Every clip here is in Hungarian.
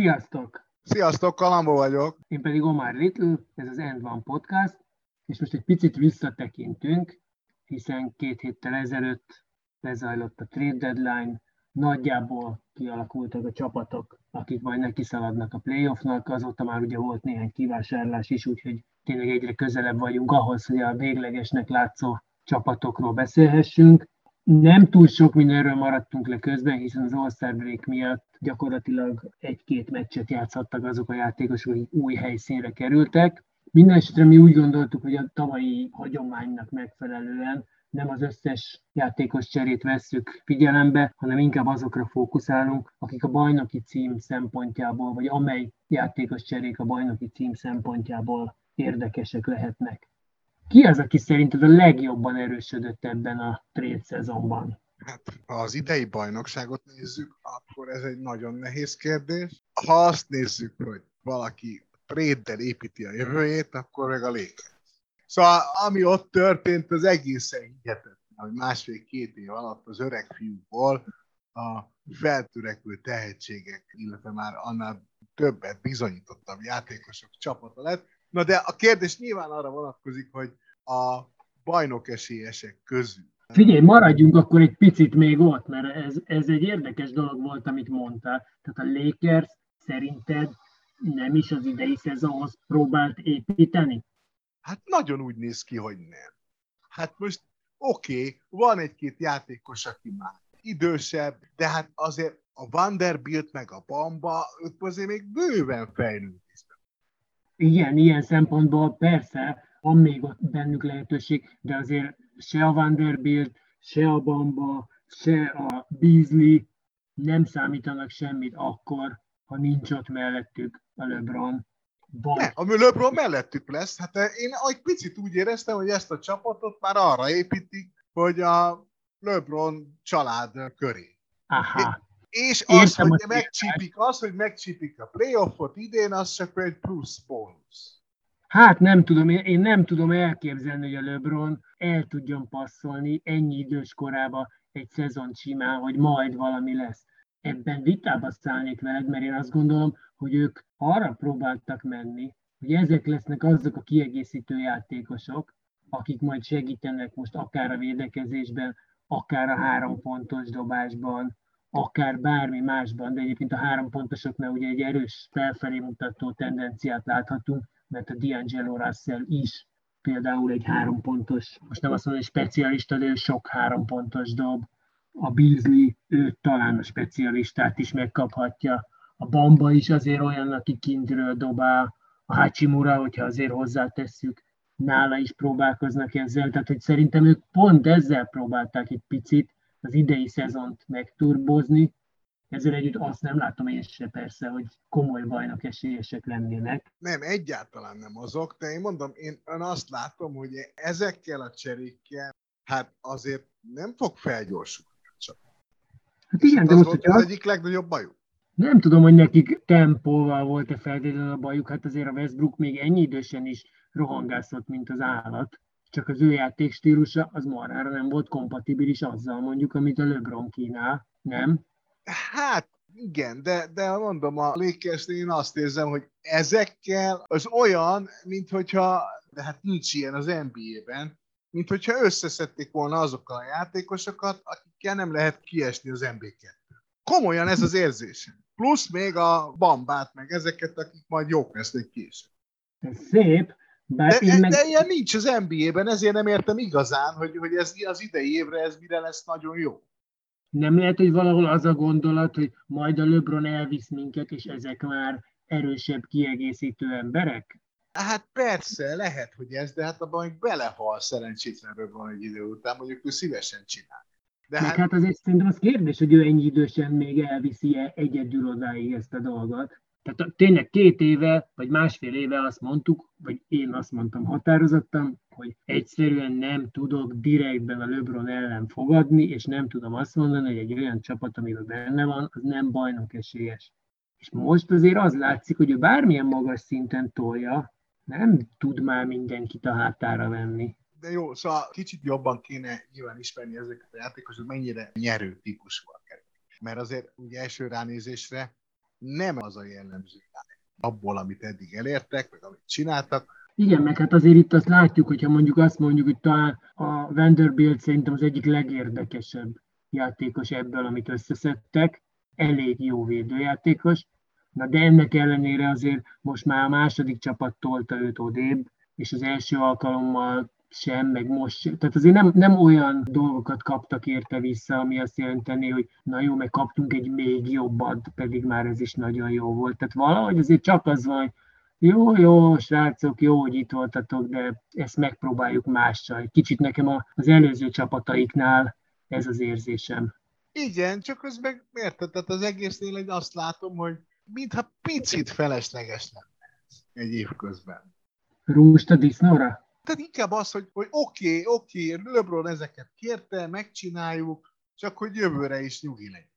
Sziasztok! Sziasztok, Kalambó vagyok. Én pedig Omar Little, ez az End One Podcast, és most egy picit visszatekintünk, hiszen két héttel ezelőtt lezajlott a trade deadline, nagyjából kialakultak a csapatok, akik majd nekiszaladnak a playoffnak, azóta már ugye volt néhány kivásárlás is, úgyhogy tényleg egyre közelebb vagyunk ahhoz, hogy a véglegesnek látszó csapatokról beszélhessünk. Nem túl sok mindenről maradtunk le közben, hiszen az All-Star Break miatt gyakorlatilag egy-két meccset játszhattak azok a játékosok, akik új helyszínre kerültek. Minden esetre mi úgy gondoltuk, hogy a tavalyi hagyománynak megfelelően nem az összes játékos cserét vesszük figyelembe, hanem inkább azokra fókuszálunk, akik a bajnoki cím szempontjából, vagy amely játékos cserék a bajnoki cím szempontjából érdekesek lehetnek. Ki az, aki szerinted a legjobban erősödött ebben a trade szezonban? Hát, ha az idei bajnokságot nézzük, akkor ez egy nagyon nehéz kérdés. Ha azt nézzük, hogy valaki trade építi a jövőjét, akkor meg a Lakers. Szóval ami ott történt, az egészen hihetetlen, hogy másfél-két év alatt az öreg fiúból a feltörekvő tehetségek, illetve már annál többet bizonyítottabb játékosok csapata lett. Na de a kérdés nyilván arra vonatkozik, hogy a bajnok esélyesek közül. Figyelj, maradjunk akkor egy picit még ott, mert ez, ez egy érdekes dolog volt, amit mondtál. Tehát a Lakers szerinted nem is az idei szezonhoz próbált építeni? Hát nagyon úgy néz ki, hogy nem. Hát most oké, okay, van egy-két játékos, aki már idősebb, de hát azért a Vanderbilt meg a Bamba, ők azért még bőven fejlődnek. Igen, ilyen szempontból persze van még ott bennük lehetőség, de azért se a Vanderbilt, se a Bamba, se a Beasley nem számítanak semmit akkor, ha nincs ott mellettük a LeBron. Vagy... Ne, a LeBron mellettük lesz. Hát én egy picit úgy éreztem, hogy ezt a csapatot már arra építik, hogy a LeBron család köré. Aha. És az, Értem hogy megcsípik, az, hogy megcsípik a playoffot idén, az csak egy plusz bónusz. Hát nem tudom, én nem tudom elképzelni, hogy a LeBron el tudjon passzolni ennyi idős korába egy szezon simán, hogy majd valami lesz. Ebben vitába szállnék veled, mert én azt gondolom, hogy ők arra próbáltak menni, hogy ezek lesznek azok a kiegészítő játékosok, akik majd segítenek most akár a védekezésben, akár a három pontos dobásban, akár bármi másban, de egyébként a három pontosoknál ugye egy erős felfelé mutató tendenciát láthatunk, mert a D'Angelo Russell is például egy három pontos, most nem azt mondom, hogy specialista, de ő sok három pontos dob. A Beasley, ő talán a specialistát is megkaphatja. A Bamba is azért olyan, aki kintről dobál. A Hachimura, hogyha azért hozzátesszük, nála is próbálkoznak ezzel. Tehát, hogy szerintem ők pont ezzel próbálták egy picit az idei szezont megturbozni, ezzel együtt azt nem látom én se persze, hogy komoly bajnok esélyesek lennének. Nem, egyáltalán nem azok, de én mondom, én azt látom, hogy ezekkel a cserékkel, hát azért nem fog felgyorsulni csak. Hát igen, de most, volt az egyik legnagyobb bajuk. Nem tudom, hogy nekik tempóval volt-e feltétlenül a bajuk, hát azért a Westbrook még ennyi idősen is rohangászott, mint az állat. Csak az ő játékstílusa az marhára nem volt kompatibilis azzal mondjuk, amit a LeBron kínál, nem? Hát igen, de, de mondom, a lakers én azt érzem, hogy ezekkel az olyan, mint hogyha, de hát nincs ilyen az NBA-ben, mint hogyha összeszedték volna azokkal a játékosokat, akikkel nem lehet kiesni az nba 2 Komolyan ez az érzésem. Plusz még a bambát, meg ezeket, akik majd jók lesznek később. Ez szép, de, én meg... de ilyen nincs az NBA-ben, ezért nem értem igazán, hogy, hogy ez az idei évre ez mire lesz nagyon jó. Nem lehet, hogy valahol az a gondolat, hogy majd a LeBron elvisz minket, és ezek már erősebb kiegészítő emberek? Hát persze, lehet, hogy ez, de hát abban hogy belehal szerencsétlenről van egy idő után, mondjuk ő szívesen csinál. De hát... hát azért szerintem az kérdés, hogy ő ennyi idősen még elviszi-e egyedül odáig ezt a dolgot. Tehát tényleg két éve, vagy másfél éve azt mondtuk, vagy én azt mondtam határozottan, hogy egyszerűen nem tudok direktben a LeBron ellen fogadni, és nem tudom azt mondani, hogy egy olyan csapat, amiben benne van, az nem bajnok esélyes. És most azért az látszik, hogy ő bármilyen magas szinten tolja, nem tud már mindenkit a hátára venni. De jó, szóval kicsit jobban kéne nyilván ismerni ezeket a játékosokat, mennyire nyerő típusúak. Mert azért ugye első ránézésre nem az a jellemző abból, amit eddig elértek, meg amit csináltak. Igen, meg hát azért itt azt látjuk, hogyha mondjuk azt mondjuk, hogy talán a Vanderbilt szerintem az egyik legérdekesebb játékos ebből, amit összeszedtek, elég jó védőjátékos, Na de ennek ellenére azért most már a második csapat tolta őt odébb, és az első alkalommal sem, meg most sem. Tehát azért nem, nem olyan dolgokat kaptak érte vissza, ami azt jelenteni, hogy na jó, meg kaptunk egy még jobbat, pedig már ez is nagyon jó volt. Tehát valahogy azért csak az van, hogy jó, jó, srácok, jó, hogy itt voltatok, de ezt megpróbáljuk mással. Kicsit nekem az előző csapataiknál ez az érzésem. Igen, csak az meg, érted, tehát az egésznél azt látom, hogy mintha picit felesleges lenne egy év közben. Rúst a disznóra? Tehát inkább az, hogy, hogy oké, oké, LeBron ezeket kérte, megcsináljuk, csak hogy jövőre is nyugi legyen.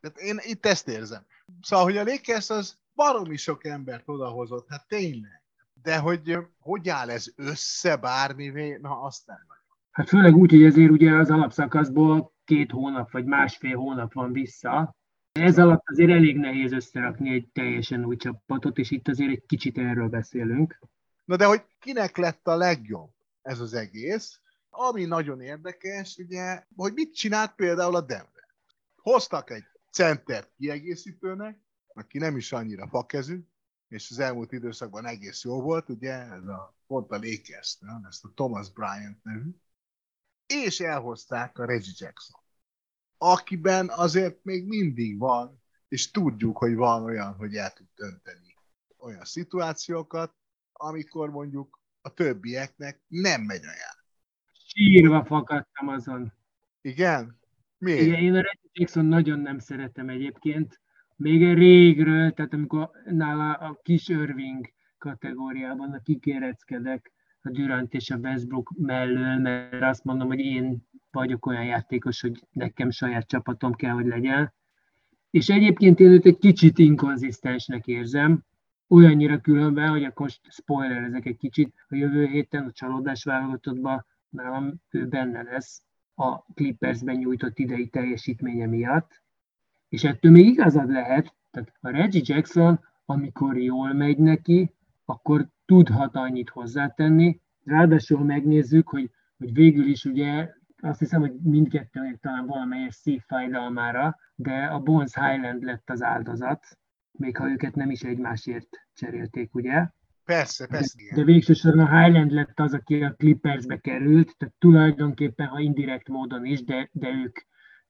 Tehát én itt ezt érzem. Szóval, hogy a Lakers az baromi sok embert odahozott, hát tényleg. De hogy hogy áll ez össze bármivé, na azt nem nagyon. Hát főleg úgy, hogy ezért ugye az alapszakaszból két hónap vagy másfél hónap van vissza, ez alatt azért elég nehéz összerakni egy teljesen új csapatot, és itt azért egy kicsit erről beszélünk. Na de hogy kinek lett a legjobb ez az egész, ami nagyon érdekes, ugye, hogy mit csinált például a Denver. Hoztak egy center kiegészítőnek, aki nem is annyira fakezű, és az elmúlt időszakban egész jó volt, ugye, ez a, pont a lakers ezt a Thomas Bryant nevű, és elhozták a Reggie Jackson akiben azért még mindig van, és tudjuk, hogy van olyan, hogy el tud dönteni olyan szituációkat, amikor mondjuk a többieknek nem megy olyan. Sírva fakadtam azon. Igen? Miért? Igen, én a Reggie Jackson nagyon nem szeretem egyébként. Még régről, tehát amikor nála a kis Irving kategóriában a kikéreckedek a Durant és a Westbrook mellől, mert azt mondom, hogy én vagyok olyan játékos, hogy nekem saját csapatom kell, hogy legyen. És egyébként én őt egy kicsit inkonzisztensnek érzem, olyannyira különben, hogy akkor spoiler ezek egy kicsit, a jövő héten a csalódás válogatottban nálam ő benne lesz a Clippersben nyújtott idei teljesítménye miatt, és ettől még igazad lehet, tehát a Reggie Jackson, amikor jól megy neki, akkor tudhat annyit hozzátenni, ráadásul megnézzük, hogy, hogy végül is ugye azt hiszem, hogy mindkettőnek talán valamelyes szívfájdalmára, de a Bones Highland lett az áldozat, még ha őket nem is egymásért cserélték, ugye? Persze, persze. De, de végsősorban a Highland lett az, aki a Clippersbe került, tehát tulajdonképpen, ha indirekt módon is, de, de ők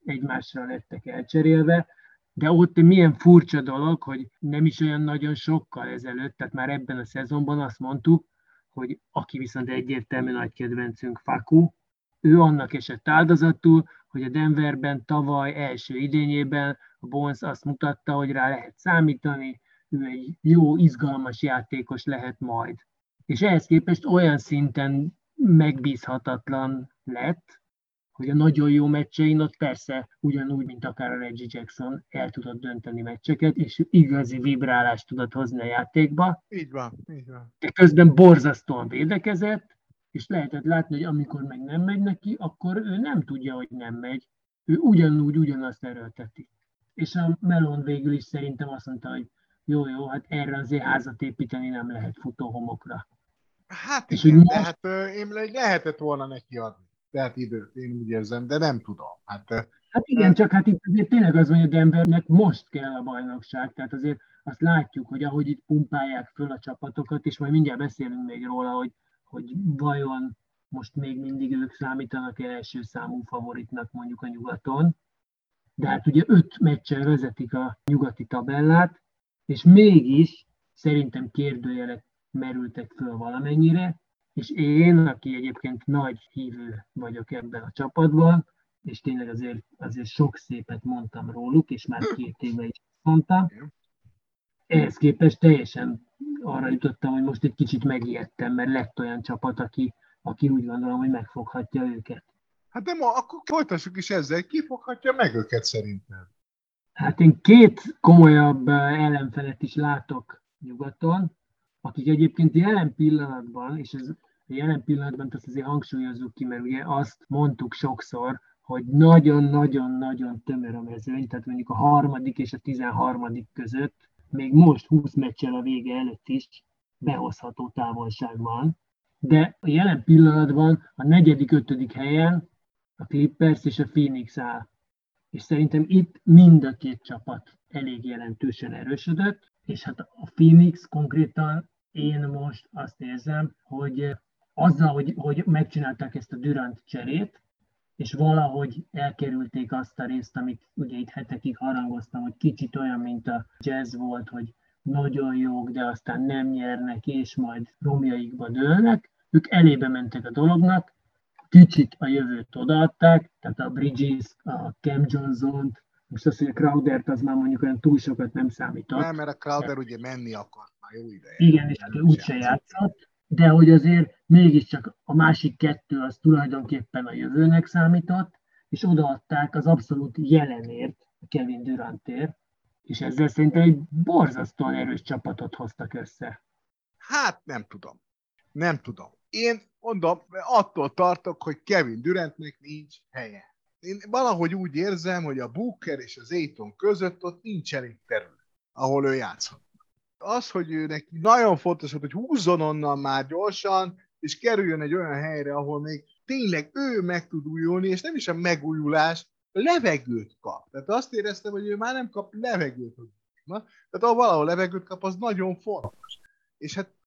egymásra lettek elcserélve. De ott milyen furcsa dolog, hogy nem is olyan nagyon sokkal ezelőtt, tehát már ebben a szezonban azt mondtuk, hogy aki viszont egyértelmű nagy kedvencünk Faku, ő annak esett áldozatul, hogy a Denverben tavaly első idényében a Bones azt mutatta, hogy rá lehet számítani, ő egy jó, izgalmas játékos lehet majd. És ehhez képest olyan szinten megbízhatatlan lett, hogy a nagyon jó meccsein ott persze ugyanúgy, mint akár a Reggie Jackson el tudott dönteni meccseket, és igazi vibrálást tudott hozni a játékba. Így van, így van. De közben borzasztóan védekezett, és lehetett látni, hogy amikor meg nem megy neki, akkor ő nem tudja, hogy nem megy. Ő ugyanúgy ugyanazt erőlteti. És a Melon végül is szerintem azt mondta, hogy jó, jó, hát erre azért házat építeni nem lehet futóhomokra. Hát és igen, most... hát én lehetett volna neki adni. Tehát időt, én úgy érzem, de nem tudom. Hát, hát igen, csak hát itt azért tényleg az van, hogy a Denvernek most kell a bajnokság, tehát azért azt látjuk, hogy ahogy itt pumpálják föl a csapatokat, és majd mindjárt beszélünk még róla, hogy hogy vajon most még mindig ők számítanak első számú favoritnak mondjuk a nyugaton, de hát ugye öt meccsen vezetik a nyugati tabellát, és mégis szerintem kérdőjelek merültek föl valamennyire, és én, aki egyébként nagy hívő vagyok ebben a csapatban, és tényleg azért, azért sok szépet mondtam róluk, és már két éve is mondtam. Ehhez képest teljesen arra jutottam, hogy most egy kicsit megijedtem, mert lett olyan csapat, aki, aki úgy gondolom, hogy megfoghatja őket. Hát de ma, akkor folytassuk is ezzel, ki foghatja meg őket szerintem? Hát én két komolyabb ellenfelet is látok nyugaton, akik egyébként jelen pillanatban, és ez jelen pillanatban azt azért hangsúlyozzuk ki, mert ugye azt mondtuk sokszor, hogy nagyon-nagyon-nagyon tömör a mezőny, tehát mondjuk a harmadik és a tizenharmadik között, még most 20 meccsel a vége előtt is behozható távolság de a jelen pillanatban a negyedik, ötödik helyen a Clippers és a Phoenix áll. És szerintem itt mind a két csapat elég jelentősen erősödött, és hát a Phoenix konkrétan én most azt érzem, hogy azzal, hogy, hogy megcsinálták ezt a Durant cserét, és valahogy elkerülték azt a részt, amit ugye itt hetekig harangoztam, hogy kicsit olyan, mint a jazz volt, hogy nagyon jók, de aztán nem nyernek, és majd romjaikba dőlnek. Ők elébe mentek a dolognak, kicsit a jövőt odaadták, tehát a Bridges, a Cam Johnson-t, most azt, hogy a Crowdert az már mondjuk olyan túl sokat nem számított. Nem, mert a Crowder ugye menni akart már jó ideje. Igen, és hát úgyse játszott, de hogy azért mégiscsak a másik kettő az tulajdonképpen a jövőnek számított, és odaadták az abszolút jelenért, a Kevin Durantért, és ezzel szerintem egy borzasztóan erős csapatot hoztak össze. Hát nem tudom. Nem tudom. Én mondom, attól tartok, hogy Kevin Durantnek nincs helye. Én valahogy úgy érzem, hogy a Booker és az Aiton között ott nincs elég terület, ahol ő játszhat. Az, hogy ő neki nagyon fontos, hogy húzzon onnan már gyorsan, és kerüljön egy olyan helyre, ahol még tényleg ő meg tud újulni, és nem is a megújulás, levegőt kap. Tehát azt éreztem, hogy ő már nem kap levegőt. Na, tehát ahol valahol levegőt kap, az nagyon fontos. És hát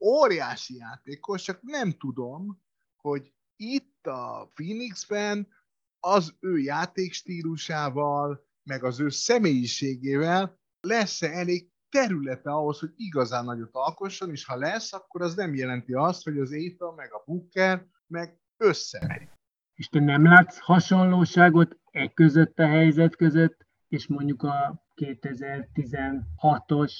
óriási játékos, csak nem tudom, hogy itt a Phoenixben az ő játékstílusával, meg az ő személyiségével lesz-e elég területe ahhoz, hogy igazán nagyot alkosson, és ha lesz, akkor az nem jelenti azt, hogy az Éta, meg a Booker, meg összemegy. És te nem látsz hasonlóságot e között a helyzet között, és mondjuk a 2016-os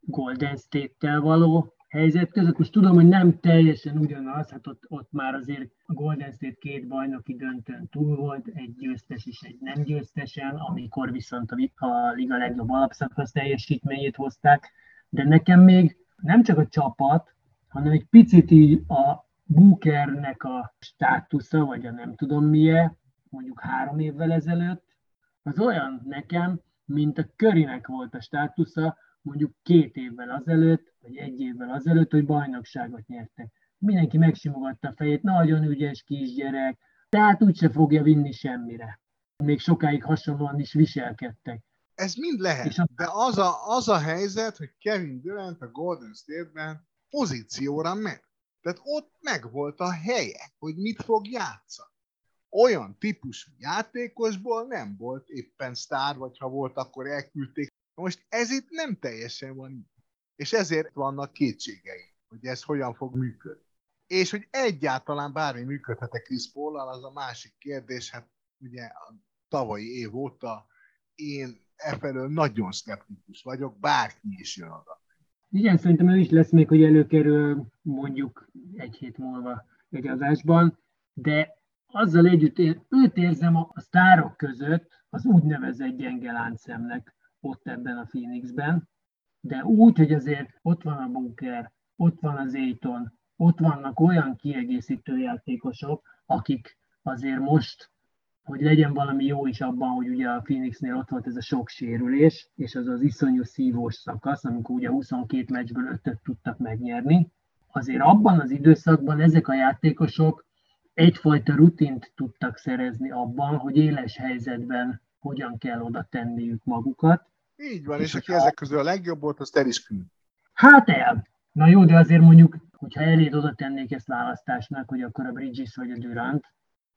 Golden State-tel való helyzet között. Most tudom, hogy nem teljesen ugyanaz, hát ott, ott már azért a Golden State két bajnoki döntőn túl volt, egy győztes és egy nem győztesen, amikor viszont a, a liga legjobb alapszakasz teljesítményét hozták, de nekem még nem csak a csapat, hanem egy picit így a Bookernek a státusza, vagy a nem tudom milyen, mondjuk három évvel ezelőtt, az olyan nekem, mint a Körinek volt a státusza, mondjuk két évvel azelőtt, vagy egy évvel azelőtt, hogy bajnokságot nyertek. Mindenki megsimogatta a fejét, nagyon ügyes kisgyerek, tehát úgyse fogja vinni semmire. Még sokáig hasonlóan is viselkedtek. Ez mind lehet, a... de az a, az a helyzet, hogy Kevin Durant a Golden State-ben pozícióra ment. Tehát ott megvolt a helye, hogy mit fog játszani. Olyan típusú játékosból nem volt éppen sztár, vagy ha volt, akkor elküldték most ez itt nem teljesen van És ezért vannak kétségei, hogy ez hogyan fog működni. És hogy egyáltalán bármi működhet-e Chris paul az a másik kérdés, hát ugye a tavalyi év óta én efelől nagyon szkeptikus vagyok, bárki is jön oda. Igen, szerintem ő is lesz még, hogy előkerül mondjuk egy hét múlva egy adásban, de azzal együtt én őt érzem a sztárok között az úgynevezett gyenge láncszemnek ott ebben a Phoenixben, de úgy, hogy azért ott van a Bunker, ott van az Aiton, ott vannak olyan kiegészítő játékosok, akik azért most, hogy legyen valami jó is abban, hogy ugye a Phoenixnél ott volt ez a sok sérülés, és az az iszonyú szívós szakasz, amikor ugye 22 meccsből 5 tudtak megnyerni, azért abban az időszakban ezek a játékosok egyfajta rutint tudtak szerezni abban, hogy éles helyzetben hogyan kell oda tenniük magukat, így van, és, és aki ezek közül a legjobb volt, az Teris Kühn. Hát el. Na jó, de azért mondjuk, hogyha eléd oda tennék ezt választásnak, hogy akkor a Bridges vagy a Durant,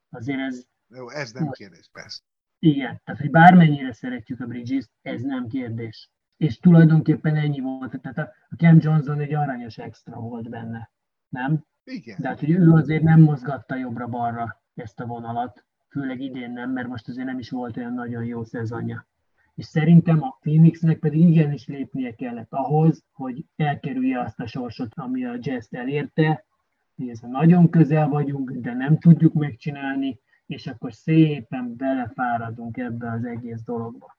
azért ez... Jó, ez nem kérdés, persze. Igen, tehát hogy bármennyire szeretjük a Bridges, ez nem kérdés. És tulajdonképpen ennyi volt. Tehát a Cam Johnson egy aranyos extra volt benne, nem? Igen. De hát, hogy ő azért nem mozgatta jobbra-balra ezt a vonalat főleg idén nem, mert most azért nem is volt olyan nagyon jó szezonja. És szerintem a Phoenixnek pedig igenis lépnie kellett ahhoz, hogy elkerülje azt a sorsot, ami a jazz elérte, hogy ez nagyon közel vagyunk, de nem tudjuk megcsinálni, és akkor szépen belefáradunk ebbe az egész dologba.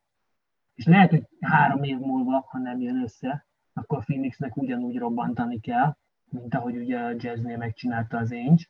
És lehet, hogy három év múlva, ha nem jön össze, akkor Phoenixnek ugyanúgy robbantani kell, mint ahogy ugye a jazznél megcsinálta az Ainge,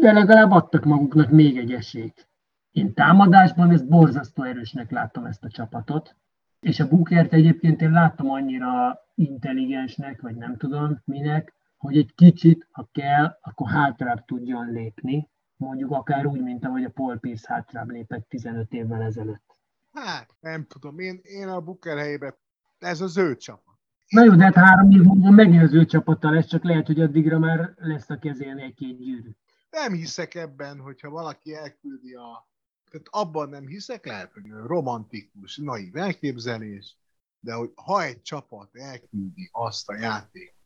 de legalább adtak maguknak még egy esélyt. Én támadásban ezt borzasztó erősnek látom ezt a csapatot, és a Bookert egyébként én láttam annyira intelligensnek, vagy nem tudom minek, hogy egy kicsit, ha kell, akkor hátrább tudjon lépni, mondjuk akár úgy, mint ahogy a Paul Pierce hátrább lépett 15 évvel ezelőtt. Hát, nem tudom, én, én a Booker helyében, ez az ő csapat. Na jó, de hát három év múlva megint az ő csapata lesz, csak lehet, hogy addigra már lesz a kezén egy-két gyűrű. Nem hiszek ebben, hogyha valaki elküldi a... Tehát abban nem hiszek, lehet, hogy romantikus, naív elképzelés, de hogy ha egy csapat elküldi azt a játékot,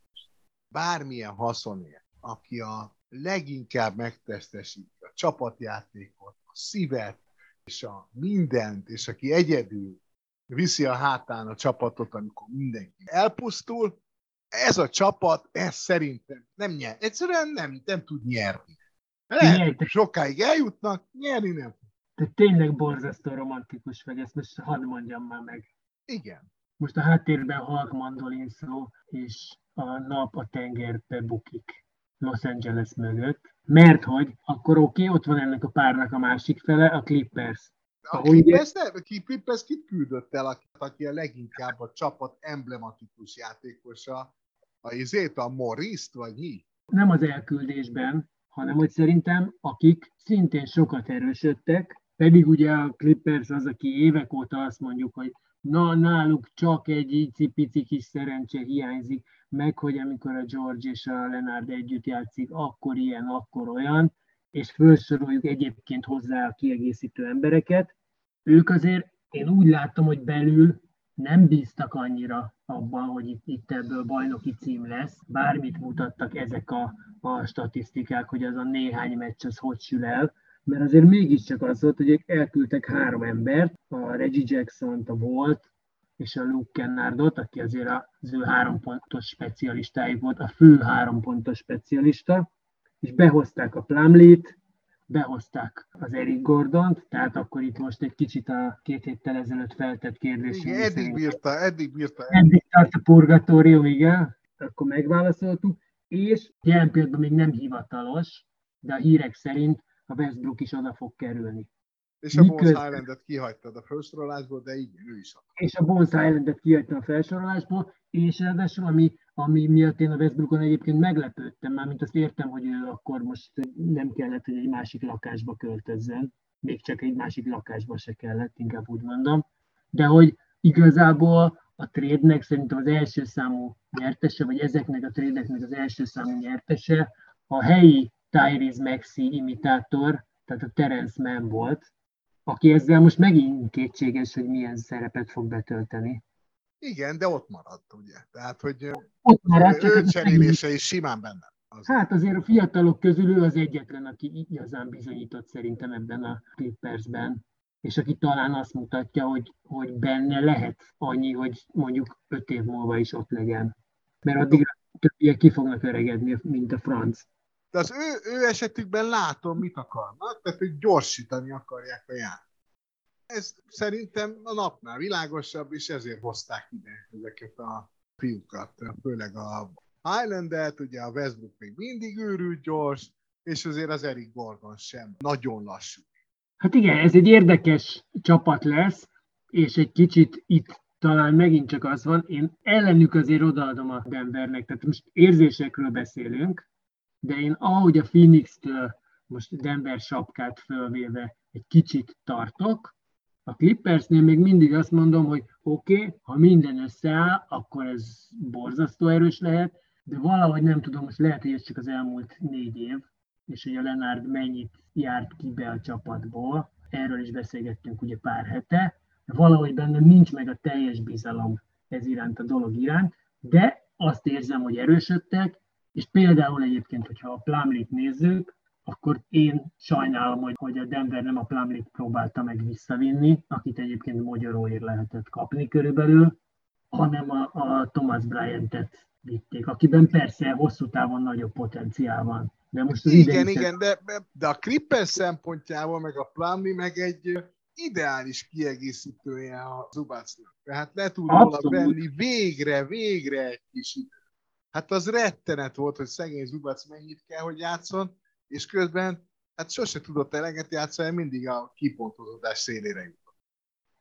bármilyen haszonért, aki a leginkább megtestesíti a csapatjátékot, a szívet, és a mindent, és aki egyedül viszi a hátán a csapatot, amikor mindenki elpusztul, ez a csapat, ez szerintem nem nyer. Egyszerűen nem, nem tud nyerni. Lehet, sokáig eljutnak, nyerni nem Te tényleg borzasztó romantikus vagy, ezt most hadd mondjam már meg. Igen. Most a háttérben halk mandolin szó, és a nap a tengerbe bukik Los Angeles mögött, mert hogy akkor oké, okay, ott van ennek a párnak a másik fele, a Clippers. A Clippers, nem, a Clippers kit küldött el, aki a leginkább a csapat emblematikus játékosa, a izét, a Morris-t, vagy mi? Nem az elküldésben, hanem hogy szerintem akik szintén sokat erősödtek, pedig ugye a Clippers az, aki évek óta azt mondjuk, hogy na, náluk csak egy icipici kis szerencse hiányzik, meg hogy amikor a George és a Leonard együtt játszik, akkor ilyen, akkor olyan, és felsoroljuk egyébként hozzá a kiegészítő embereket, ők azért én úgy látom, hogy belül nem bíztak annyira abban, hogy itt, itt ebből bajnoki cím lesz. Bármit mutattak ezek a, a statisztikák, hogy az a néhány meccs az hogy sül el, mert azért mégiscsak az volt, hogy elküldtek három embert, a Reggie jackson a Volt, és a Luke Kennardot, aki azért az ő három pontos specialistáig volt, a fő három pontos specialista, és behozták a Plumlee-t, behozták az Eric Gordont, tehát akkor itt most egy kicsit a két héttel ezelőtt feltett kérdés. Igen, eddig bírta, eddig bírta. Eddig tart a purgatórium, igen, akkor megválaszoltuk, és jelen pillanatban még nem hivatalos, de a hírek szerint a Westbrook is oda fog kerülni. És a Bones Islandet kihagytad a felsorolásból, de igen, ő is. És a Bones Islandet kihagyta a felsorolásból, és ráadásul, ami, ami miatt én a Westbrookon egyébként meglepődtem, már mint azt értem, hogy ő akkor most nem kellett, hogy egy másik lakásba költözzen, még csak egy másik lakásba se kellett, inkább úgy mondom, de hogy igazából a trade szerintem az első számú nyertese, vagy ezeknek a trade az első számú nyertese a helyi Tyrese Maxi imitátor, tehát a Terence Mann volt, aki ezzel most megint kétséges, hogy milyen szerepet fog betölteni. Igen, de ott maradt, ugye? Tehát, hogy ott maradt, ő cserélése is simán benne. Az hát azért a fiatalok közül ő az egyetlen, aki igazán bizonyított szerintem ebben a Clippersben, és aki talán azt mutatja, hogy, hogy benne lehet annyi, hogy mondjuk öt év múlva is ott legyen. Mert addig többiek ki fognak öregedni, mint a franc. De az ő, ő esetükben látom, mit akarnak, tehát hogy gyorsítani akarják a játékot. Ez szerintem a napnál világosabb, és ezért hozták ide ezeket a fiúkat, főleg a Highlandet, ugye a Westbrook még mindig őrült gyors, és azért az Eric Gordon sem nagyon lassú. Hát igen, ez egy érdekes csapat lesz, és egy kicsit itt talán megint csak az van, én ellenük azért odaadom a Denvernek, tehát most érzésekről beszélünk, de én ahogy a Phoenix-től most Denver sapkát fölvéve egy kicsit tartok, a Clippersnél még mindig azt mondom, hogy oké, okay, ha minden összeáll, akkor ez borzasztó erős lehet, de valahogy nem tudom, most lehet, hogy ez csak az elmúlt négy év, és hogy a Lenard mennyit járt ki be a csapatból, erről is beszélgettünk ugye pár hete, de valahogy bennem nincs meg a teljes bizalom ez iránt a dolog iránt, de azt érzem, hogy erősödtek, és például egyébként, hogyha a Plumlee-t nézzük, akkor én sajnálom, hogy, hogy a Denver nem a Plumlit próbálta meg visszavinni, akit egyébként magyaróért lehetett kapni körülbelül, hanem a, a Thomas Bryant-et vitték, akiben persze hosszú távon nagyobb potenciál van. De most az igen, igen, de, de a Clippers szempontjából, meg a Plumlee meg egy ideális kiegészítője a Zubacnak. Tehát le tud róla venni végre, végre egy kis idő. Hát az rettenet volt, hogy szegény Zubac mennyit kell, hogy játszon, és közben hát sose tudott eleget játszani, mindig a kipontozódás szélére jutott.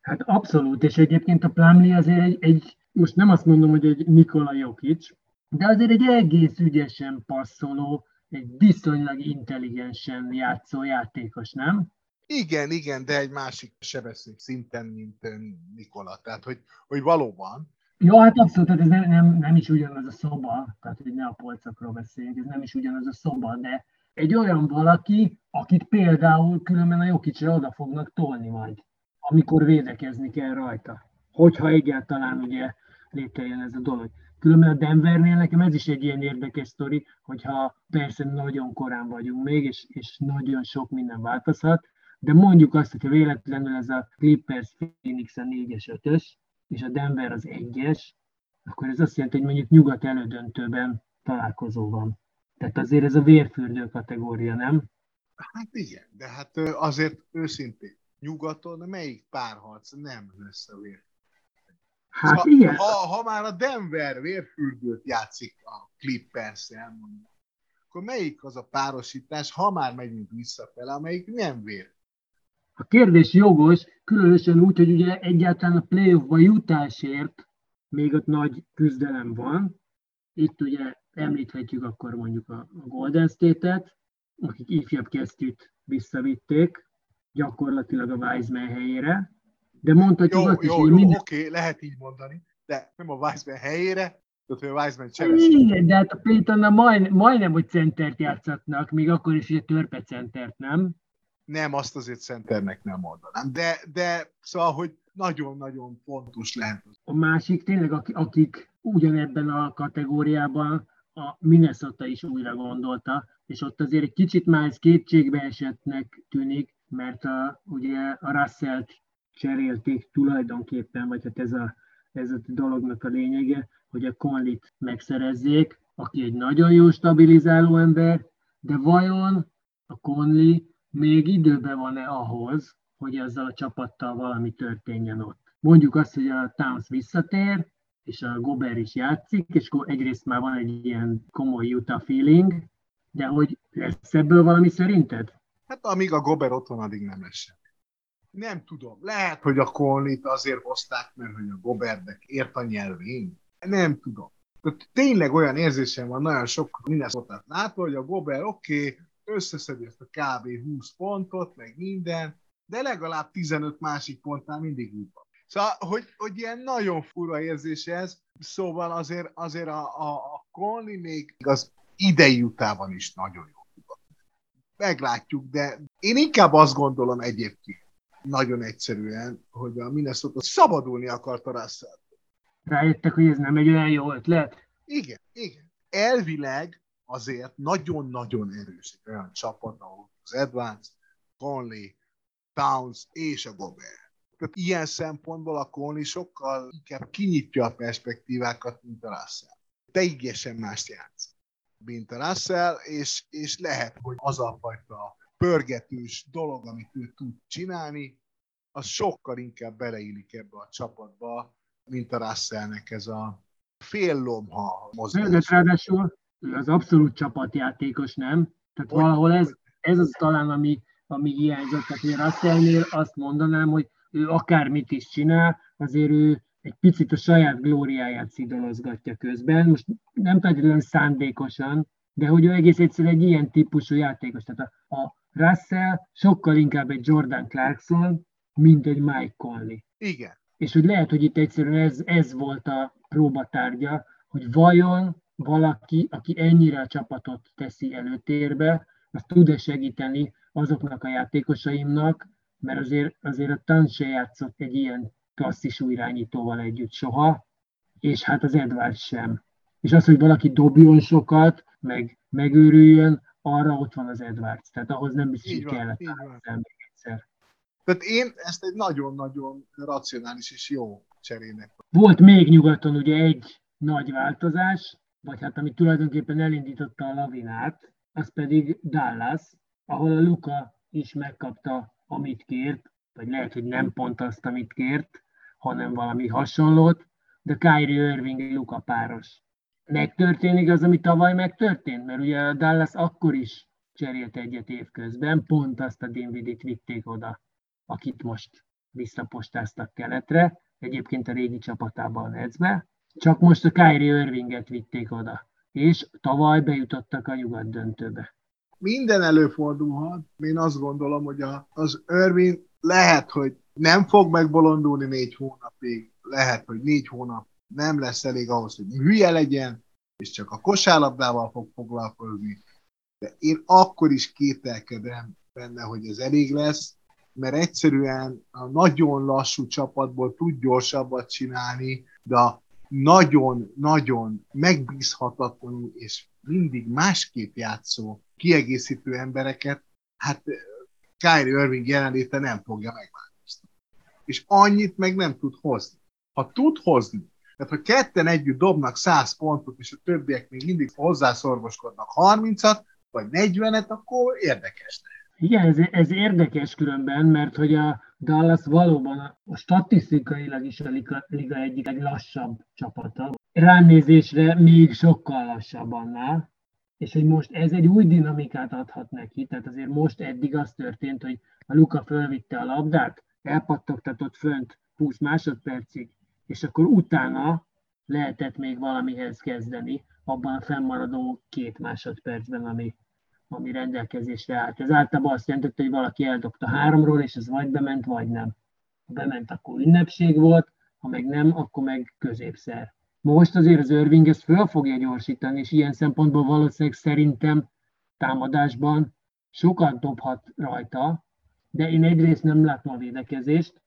Hát abszolút, és egyébként a Plumlee azért egy, egy, most nem azt mondom, hogy egy Nikola Jokic, de azért egy egész ügyesen passzoló, egy viszonylag intelligensen játszó játékos, nem? Igen, igen, de egy másik sebesség szinten, mint Nikola. Tehát, hogy, hogy valóban. Jó, hát abszolút, tehát ez nem, nem, nem is ugyanaz a szoba, tehát hogy ne a polcakról beszéljünk, ez nem is ugyanaz a szoba, de egy olyan valaki, akit például különben a Jokicsra oda fognak tolni majd, amikor védekezni kell rajta. Hogyha egyáltalán ugye létrejön ez a dolog. Különben a Denvernél nekem ez is egy ilyen érdekes sztori, hogyha persze nagyon korán vagyunk még, és, és nagyon sok minden változhat, de mondjuk azt, hogyha véletlenül ez a Clippers Phoenix a 4-es, 5-ös, és a Denver az 1-es, akkor ez azt jelenti, hogy mondjuk nyugat elődöntőben találkozó van. Tehát azért ez a vérfürdő kategória, nem? Hát igen, de hát azért őszintén, nyugaton melyik párharc nem lesz a vérfürdő? Hát szóval, igen. Ha, ha már a Denver vérfürdőt játszik a clippers mondjuk, akkor melyik az a párosítás, ha már megyünk visszafele, amelyik nem vér? A kérdés jogos, különösen úgy, hogy ugye egyáltalán a playoffba jutásért még ott nagy küzdelem van. Itt ugye említhetjük akkor mondjuk a Golden State-et, akik ifjabb kezdőt visszavitték, gyakorlatilag a Wiseman helyére, de mondhatjuk jó, azt jó, is, hogy jó, minden... oké, okay, lehet így mondani, de nem a Wiseman helyére, tehát hogy a Wiseman csereszt. Igen, de hát a Paytonnal majd, majdnem, hogy centert játszatnak, még akkor is, hogy a törpe centert, nem? Nem, azt azért centernek nem mondanám, de, de szóval, hogy nagyon-nagyon fontos lehet. A másik tényleg, akik ugyanebben a kategóriában a Minnesota is újra gondolta, és ott azért egy kicsit már ez kétségbe esetnek tűnik, mert a, ugye a russell cserélték tulajdonképpen, vagy hát ez a, ez a dolognak a lényege, hogy a Conlit megszerezzék, aki egy nagyon jó stabilizáló ember, de vajon a Conley még időben van-e ahhoz, hogy ezzel a csapattal valami történjen ott. Mondjuk azt, hogy a Towns visszatér, és a Gober is játszik, és egyrészt már van egy ilyen komoly Utah feeling, de hogy lesz ebből valami szerinted? Hát amíg a Gober ott addig nem lesz. Nem tudom. Lehet, hogy a Conlit azért hozták, mert hogy a Gobernek ért a nyelvén. Nem tudom. Tehát tényleg olyan érzésem van nagyon sok Minnesota látva, hogy a Gober oké, okay, összeszedi ezt a kb. 20 pontot, meg minden, de legalább 15 másik pontnál mindig úgy van. Szóval, hogy, hogy ilyen nagyon fura érzés ez, szóval azért, azért a, a, a Conley még az idei utában is nagyon jó. Meglátjuk, de én inkább azt gondolom egyébként, nagyon egyszerűen, hogy a Minnesota szabadulni akart a Russell. Rájöttek, hogy ez nem egy olyan jó ötlet? Igen, igen. Elvileg azért nagyon-nagyon erős egy olyan csapat, ahol az Advance, Conley, Towns és a Gobert. Tehát ilyen szempontból a Conley sokkal inkább kinyitja a perspektívákat, mint a Russell. Teljesen mást játsz, mint a Russell, és, és lehet, hogy az a fajta pörgetős dolog, amit ő tud csinálni, az sokkal inkább beleillik ebbe a csapatba, mint a Russellnek ez a fél lomha mozgás. Ráadásul ő az abszolút csapatjátékos, nem? Tehát hogy, valahol ez, ez az talán, ami, ami hiányzott. Tehát én Russellnél azt mondanám, hogy ő akármit is csinál, azért ő egy picit a saját glóriáját szidolozgatja közben. Most nem feltétlenül szándékosan, de hogy ő egész egyszerűen egy ilyen típusú játékos. Tehát a, a Russell sokkal inkább egy Jordan Clarkson, mint egy Mike Conley. Igen. És hogy lehet, hogy itt egyszerűen ez, ez volt a próbatárgya, hogy vajon valaki, aki ennyire a csapatot teszi előtérbe, az tud-e segíteni azoknak a játékosaimnak, mert azért, azért a Tan se játszott egy ilyen klasszis irányítóval együtt soha, és hát az Edward sem. És az, hogy valaki dobjon sokat, meg megőrüljön, arra ott van az Edwards, tehát ahhoz nem biztos, hogy kellett így még egyszer. Tehát én ezt egy nagyon-nagyon racionális és jó cserének. Volt még nyugaton ugye egy nagy változás, vagy hát ami tulajdonképpen elindította a lavinát, az pedig Dallas, ahol a Luka is megkapta, amit kért, vagy lehet, hogy nem pont azt, amit kért, hanem valami hasonlót, de Kyrie Irving Luka páros. Megtörténik az, ami tavaly megtörtént, mert ugye a Dallas akkor is cserélt egyet évközben, pont azt a Dinvidit vitték oda, akit most visszapostáztak keletre, egyébként a régi csapatában a Netsbe, csak most a Kyrie Irvinget vitték oda, és tavaly bejutottak a nyugat döntőbe. Minden előfordulhat. Én azt gondolom, hogy a, az Irving lehet, hogy nem fog megbolondulni négy hónapig, lehet, hogy négy hónap nem lesz elég ahhoz, hogy hülye legyen, és csak a kosárlabdával fog foglalkozni. De én akkor is kételkedem benne, hogy ez elég lesz, mert egyszerűen a nagyon lassú csapatból tud gyorsabbat csinálni, de a nagyon-nagyon megbízhatatlanul és mindig másképp játszó kiegészítő embereket, hát Kyrie Irving jelenléte nem fogja megváltoztatni. És annyit meg nem tud hozni. Ha tud hozni, tehát ha ketten együtt dobnak 100 pontot, és a többiek még mindig hozzászorgoskodnak 30-at, vagy 40-et, akkor érdekes lehet. Igen, ez, ez érdekes különben, mert hogy a Dallas valóban a statisztikailag is a liga, liga egyik leglassabb csapata. Ránézésre még sokkal lassabb annál, és hogy most ez egy új dinamikát adhat neki, tehát azért most eddig az történt, hogy a Luka fölvitte a labdát, elpattogtatott fönt 20 másodpercig, és akkor utána lehetett még valamihez kezdeni, abban a fennmaradó két másodpercben, ami, ami rendelkezésre állt. Ez általában azt jelentette, hogy valaki eldobta háromról, és ez vagy bement, vagy nem. Ha bement, akkor ünnepség volt, ha meg nem, akkor meg középszer. Most azért az Irving ezt föl fogja gyorsítani, és ilyen szempontból valószínűleg szerintem támadásban sokat dobhat rajta, de én egyrészt nem látom a védekezést,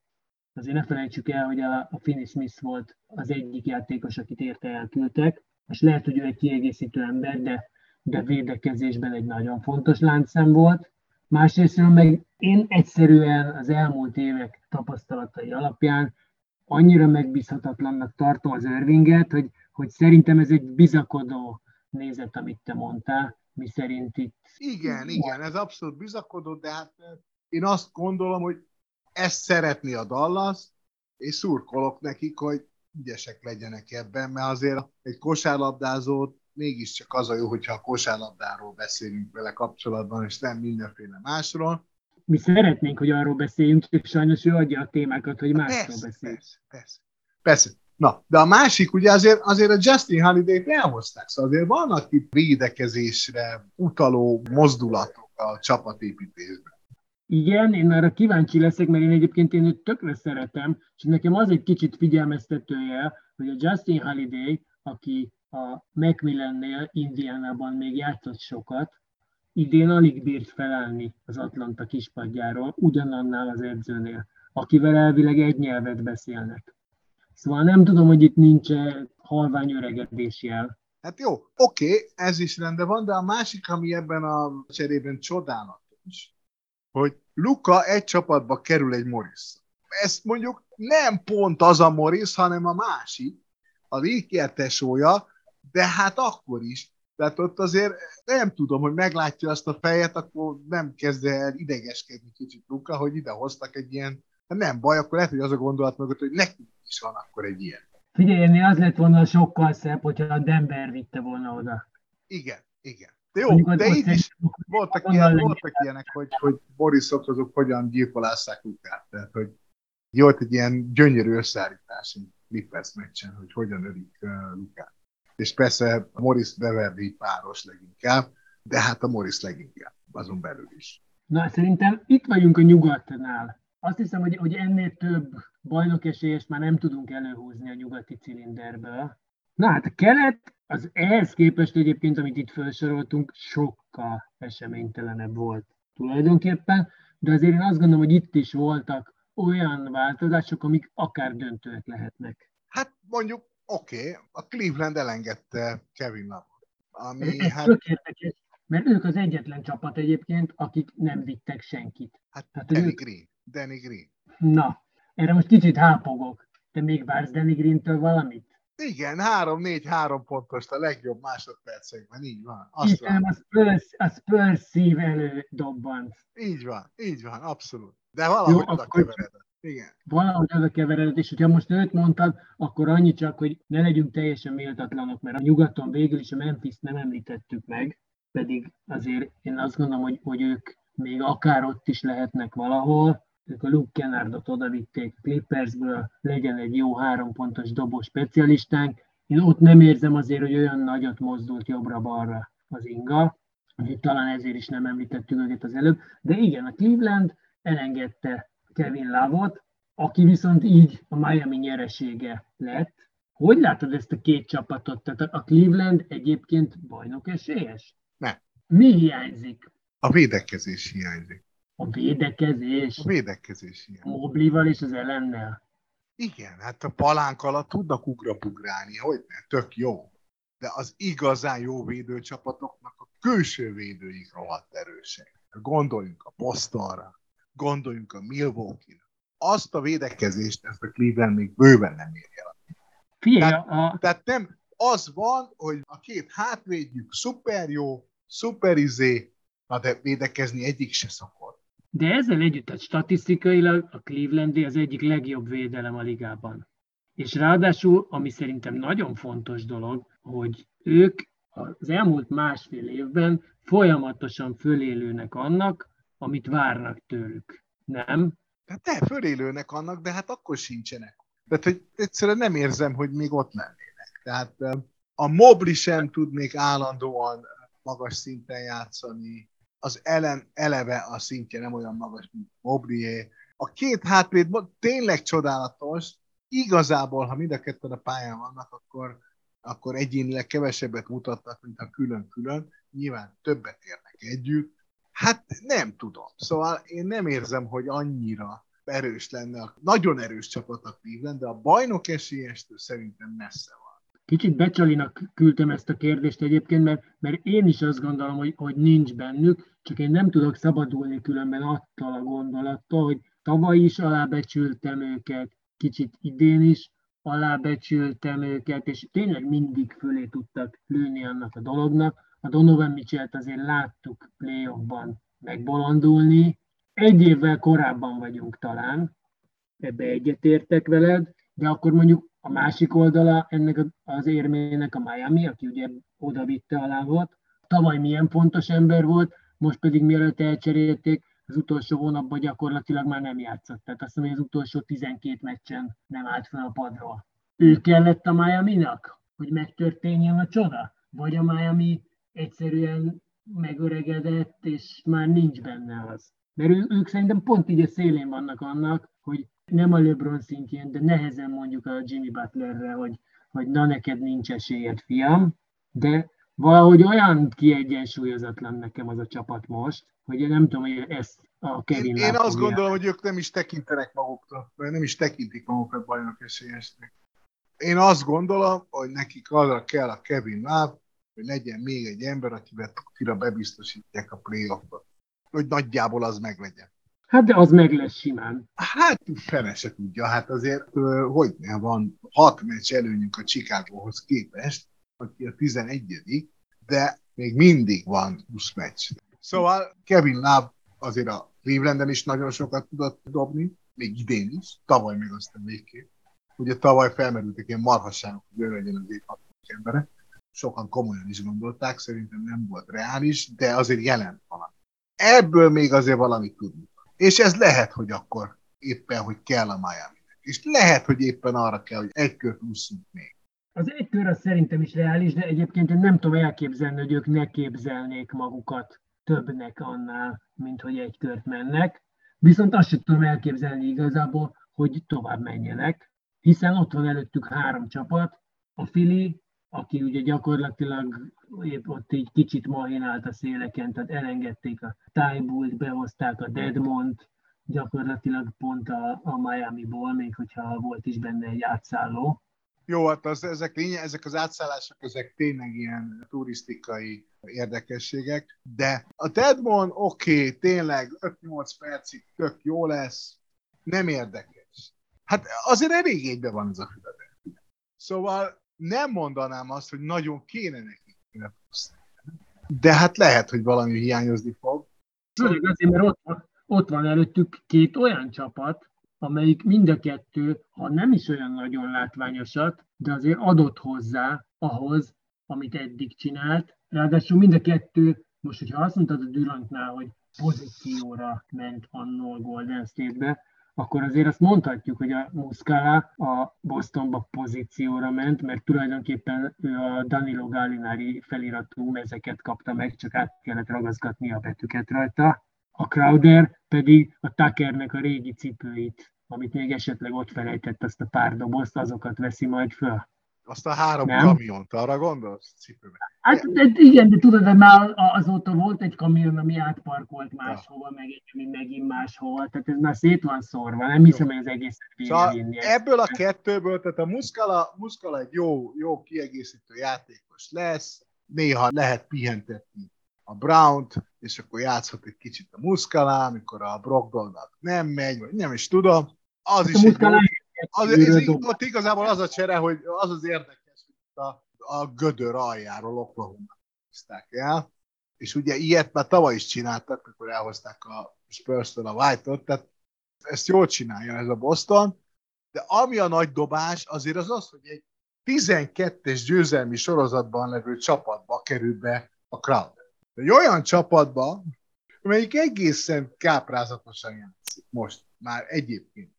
azért ne felejtsük el, hogy a, a Finney Smith volt az egyik játékos, akit érte elküldtek, és lehet, hogy ő egy kiegészítő ember, de, de védekezésben egy nagyon fontos láncszem volt. Másrészt meg én egyszerűen az elmúlt évek tapasztalatai alapján annyira megbízhatatlannak tartom az Irvinget, hogy, hogy szerintem ez egy bizakodó nézet, amit te mondtál, mi szerint itt... Igen, igen, ez abszolút bizakodó, de hát én azt gondolom, hogy ezt szeretni a Dallas, és szurkolok nekik, hogy ügyesek legyenek ebben, mert azért egy kosárlabdázót mégiscsak az a jó, hogyha a kosárlabdáról beszélünk vele kapcsolatban, és nem mindenféle másról. Mi szeretnénk, hogy arról beszéljünk, és sajnos ő adja a témákat, hogy másról persze, beszéljünk. Persze, persze, persze. Na, de a másik, ugye azért, azért a Justin Holiday-t elhozták, szóval azért vannak itt védekezésre utaló mozdulatok a csapatépítésben. Igen, én arra kíváncsi leszek, mert én egyébként én őt tökre szeretem, és nekem az egy kicsit figyelmeztetője, hogy a Justin Holiday, aki a Macmillannél Indiánában még játszott sokat, idén alig bírt felállni az Atlanta kispadjáról, ugyanannál az edzőnél, akivel elvileg egy nyelvet beszélnek. Szóval nem tudom, hogy itt nincs halvány öregedés jel. Hát jó, oké, okay, ez is rendben van, de a másik, ami ebben a cserében csodálatos, hogy Luka egy csapatba kerül egy Morris. Ez mondjuk nem pont az a Morris, hanem a másik, a Rikier tesója, de hát akkor is. Tehát ott azért nem tudom, hogy meglátja azt a fejet, akkor nem kezd el idegeskedni kicsit Luka, hogy ide hoztak egy ilyen, hát nem baj, akkor lehet, hogy az a gondolat mögött, hogy nekünk is van akkor egy ilyen. Figyelj, az lett volna sokkal szebb, hogyha a Denver vitte volna oda. Igen, igen. De jó, Mondjuk, de itt is voltak, ilyen, voltak ilyenek, hogy, hogy Borisok azok hogyan gyilkolásszák Lukát. Tehát, hogy volt egy ilyen gyönyörű összeállítás egy Clippers meccsen, hogy hogyan ölik uh, Lukát. És persze a Morris Beverly páros leginkább, de hát a Morris leginkább, azon belül is. Na, szerintem itt vagyunk a nyugatnál. Azt hiszem, hogy, hogy ennél több bajnokesélyest már nem tudunk előhúzni a nyugati cilinderből. Na hát a kelet az ehhez képest egyébként, amit itt felsoroltunk, sokkal eseménytelenebb volt tulajdonképpen, de azért én azt gondolom, hogy itt is voltak olyan változások, amik akár döntőek lehetnek. Hát mondjuk, oké, okay, a Cleveland elengedte Kevin Love. Ami, ez hát... tök érdekes, Mert ők az egyetlen csapat egyébként, akik nem vittek senkit. Hát Hát, Danny ők- Green. Danny Green. Na, erre most kicsit hápogok. Te még vársz Danny Green-től valamit? Igen, három-négy-három pontos a legjobb másodpercekben, így van. Azt Istenem, a Spurs, a Spurs szív elődobbant. Így van, így van, abszolút. De valahogy Jó, oda akkor-. Igen. Valahogy az a keveredet, és hogyha most őt mondtad, akkor annyi csak, hogy ne legyünk teljesen méltatlanok, mert a nyugaton végül is a memphis nem említettük meg, pedig azért én azt gondolom, hogy, hogy ők még akár ott is lehetnek valahol, ők a Luke Kennardot odavitték Clippersből, legyen egy jó három pontos dobó specialistánk. Én ott nem érzem azért, hogy olyan nagyot mozdult jobbra-balra az inga, úgyhogy talán ezért is nem említettük őket az előbb. De igen, a Cleveland elengedte Kevin Lavot, aki viszont így a Miami nyeresége lett. Hogy látod ezt a két csapatot? Tehát a Cleveland egyébként bajnok esélyes? Nem. Mi hiányzik? A védekezés hiányzik. A védekezés, A védekezés hiányzik. Moblival és az ellennel. Igen, hát a palánk alatt tudnak ugrabugrálni, hogy ne, tök jó. De az igazán jó védőcsapatoknak a külső védőik rohadt erősek. Gondoljunk a Bostonra, gondoljunk a Milwaukee-ra. Azt a védekezést, ezt a Cleveland még bőven nem érje el. Figyelj, Tehát- a, Tehát nem, az van, hogy a két hátvédjük szuper jó, szuper izé, na de védekezni egyik se szakad. de ezzel együtt, tehát statisztikailag a Clevelandi az egyik legjobb védelem a ligában. És ráadásul, ami szerintem nagyon fontos dolog, hogy ők az elmúlt másfél évben folyamatosan fölélőnek annak, amit várnak tőlük. Nem? Tehát te fölélőnek annak, de hát akkor sincsenek. Tehát, hogy egyszerűen nem érzem, hogy még ott lennének. Tehát a Mobli sem tud még állandóan magas szinten játszani, az ellen eleve a szintje nem olyan magas, mint Moblié. A két hátvéd tényleg csodálatos, igazából, ha mind a ketten a pályán vannak, akkor, akkor egyénileg kevesebbet mutatnak, mint a külön-külön. Nyilván többet érnek együtt. Hát nem tudom. Szóval én nem érzem, hogy annyira erős lenne. a- Nagyon erős csapat a Cleveland, de a bajnok esélyestől szerintem messze van. Kicsit Becsalinak küldtem ezt a kérdést egyébként, mert, mert én is azt gondolom, hogy, hogy nincs bennük, csak én nem tudok szabadulni különben attól a gondolattól, hogy tavaly is alábecsültem őket, kicsit idén is alábecsültem őket, és tényleg mindig fölé tudtak lőni annak a dolognak. A Donovan Mitchell-t azért láttuk playoffban megbolondulni. Egy évvel korábban vagyunk talán, ebbe egyetértek veled, de akkor mondjuk a másik oldala ennek a- az érmének a Miami, aki ugye oda vitte alá volt. Tavaly milyen fontos ember volt, most pedig mielőtt elcserélték, az utolsó hónapban gyakorlatilag már nem játszott. Tehát azt mondom, hogy az utolsó 12 meccsen nem állt fel a padról. Ő kellett a Miami-nak, hogy megtörténjen a csoda? Vagy a Miami egyszerűen megöregedett, és már nincs benne az? Mert ő, ők szerintem pont így a szélén vannak annak, hogy nem a LeBron szintjén, de nehezen mondjuk a Jimmy Butlerre, hogy, hogy na neked nincs esélyed, fiam, de valahogy olyan kiegyensúlyozatlan nekem az a csapat most, hogy én nem tudom, hogy ezt a Én, Kevin én Love azt gondolom, hogy ők nem is tekintenek magukra, vagy nem is tekintik magukat bajnok esélyesnek. Én azt gondolom, hogy nekik arra kell a Kevin Love, hogy legyen még egy ember, akivel tutira bebiztosítják a playoffot. Hogy nagyjából az meglegyen. Hát de az meg lesz simán. Hát fele se tudja, hát azért, hogy ne van hat meccs előnyünk a Chicagóhoz képest, aki a 11 de még mindig van 20 meccs. Szóval Kevin Love azért a Clevelanden is nagyon sokat tudott dobni, még idén is, tavaly még aztán végképp. Ugye tavaly felmerültek ilyen marhasságok, hogy ő legyen az év embere. Sokan komolyan is gondolták, szerintem nem volt reális, de azért jelent valami. Ebből még azért valamit tudunk. És ez lehet, hogy akkor éppen, hogy kell a miami És lehet, hogy éppen arra kell, hogy egy kört úszunk még. Az egy kör az szerintem is reális, de egyébként én nem tudom elképzelni, hogy ők ne képzelnék magukat többnek annál, mint hogy egy kört mennek. Viszont azt sem tudom elképzelni igazából, hogy tovább menjenek, hiszen ott van előttük három csapat, a Fili, aki ugye gyakorlatilag épp ott így kicsit mahinált a széleken, tehát elengedték a Tybull-t, behozták a Deadmont, gyakorlatilag pont a, a Miami-ból, még hogyha volt is benne egy átszálló. Jó, hát az, ezek, lényeg, ezek az átszállások, ezek tényleg ilyen turisztikai érdekességek, de a Deadmon oké, okay, tényleg 5-8 percig tök jó lesz, nem érdekes. Hát azért elég van ez a Philadelphia. Szóval nem mondanám azt, hogy nagyon kéne neki de hát lehet, hogy valami hiányozni fog. Főleg azért, mert ott van, ott van előttük két olyan csapat, amelyik mind a kettő, ha nem is olyan nagyon látványosat, de azért adott hozzá ahhoz, amit eddig csinált. Ráadásul mind a kettő, most hogyha azt mondtad a Durantnál, hogy pozícióra ment annól Golden State-be, akkor azért azt mondhatjuk, hogy a Muscala a Bostonba pozícióra ment, mert tulajdonképpen ő a Danilo Gallinari feliratú mezeket kapta meg, csak át kellett ragaszgatni a betűket rajta. A Crowder pedig a Tuckernek a régi cipőit, amit még esetleg ott felejtett azt a pár dobozt, azokat veszi majd föl. Azt a három nem? kamiont, arra gondolsz? Cipőben. Hát de, igen, de tudod, hogy már azóta volt egy kamion, ami átparkolt máshova, ja. meg egy, megint máshova, tehát ez már szét van szórva, nem hiszem, hogy az egész szóval Ebből a kettőből, tehát a Muscala, Muscala egy jó, jó kiegészítő játékos lesz, néha lehet pihentetni a Brown-t, és akkor játszhat egy kicsit a Muscala, amikor a Brogdonnak nem megy, vagy nem is tudom. Az hát is egy jó, az, ez, ez, ott igazából az a csere, hogy az az érdekes, hogy a, a gödör aljáról Oklahoma hozták el, és ugye ilyet már tavaly is csináltak, amikor elhozták a spurs a White-ot, tehát ezt jól csinálja ez a Boston, de ami a nagy dobás, azért az az, hogy egy 12-es győzelmi sorozatban levő csapatba kerül be a crowd. Egy olyan csapatba, amelyik egészen káprázatosan játszik most, már egyébként.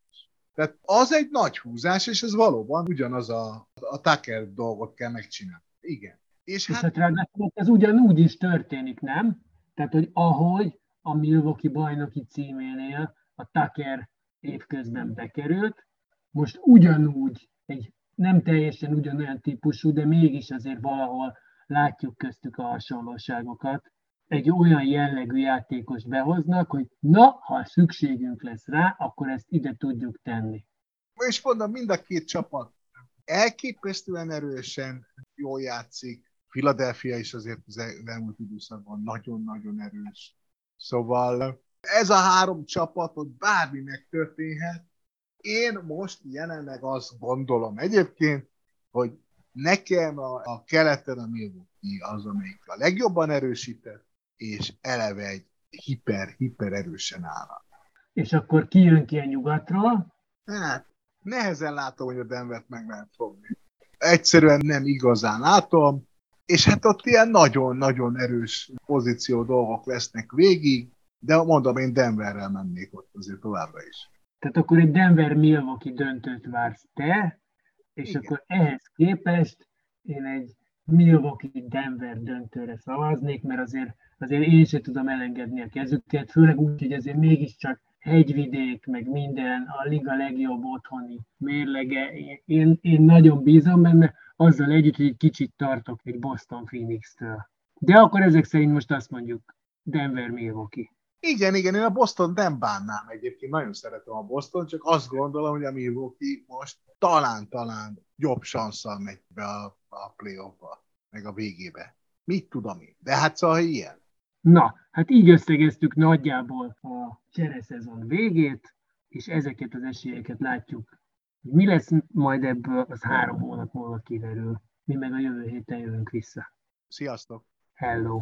Tehát az egy nagy húzás, és ez valóban ugyanaz a, a Tucker dolgot kell megcsinálni. Igen. És, hát, hát ez ugyanúgy is történik, nem? Tehát, hogy ahogy a Milwaukee bajnoki címénél a Tucker évközben bekerült, most ugyanúgy, egy nem teljesen ugyanolyan típusú, de mégis azért valahol látjuk köztük a hasonlóságokat. Egy olyan jellegű játékos behoznak, hogy na, ha szükségünk lesz rá, akkor ezt ide tudjuk tenni. És mondom, mind a két csapat elképesztően erősen jól játszik. Philadelphia is azért az elmúlt időszakban nagyon-nagyon erős. Szóval ez a három csapat, ott bármi megtörténhet. Én most jelenleg azt gondolom egyébként, hogy nekem a, a keleten a Milwaukee az, amelyik a legjobban erősített, és eleve egy hiper-hiper erősen áll. És akkor ki jön ki a nyugatról? Hát, nehezen látom, hogy a Denvert meg lehet fogni. Egyszerűen nem igazán látom, és hát ott ilyen nagyon-nagyon erős pozíció dolgok lesznek végig, de mondom, én Denverrel mennék ott azért továbbra is. Tehát akkor egy Denver-Milwaukee döntőt vársz te, és Igen. akkor ehhez képest én egy Milwaukee-Denver döntőre szavaznék, mert azért, azért én sem tudom elengedni a kezüket, főleg úgy, hogy azért mégiscsak hegyvidék, meg minden, a liga legjobb otthoni mérlege. Én, én nagyon bízom benne, azzal együtt, hogy egy kicsit tartok egy Boston Phoenix-től. De akkor ezek szerint most azt mondjuk Denver Milwaukee. Igen, igen, én a Boston nem bánnám egyébként, nagyon szeretem a Boston, csak azt gondolom, hogy a Milwaukee most talán-talán jobb sanszal megy be a, a playoffba, meg a végébe. Mit tudom én? De hát szóval ilyen. Na, hát így összegeztük nagyjából a csereszezon végét, és ezeket az esélyeket látjuk. Mi lesz majd ebből, az három hónap múlva kiderül. Mi meg a jövő héten jövünk vissza. Sziasztok! Hello!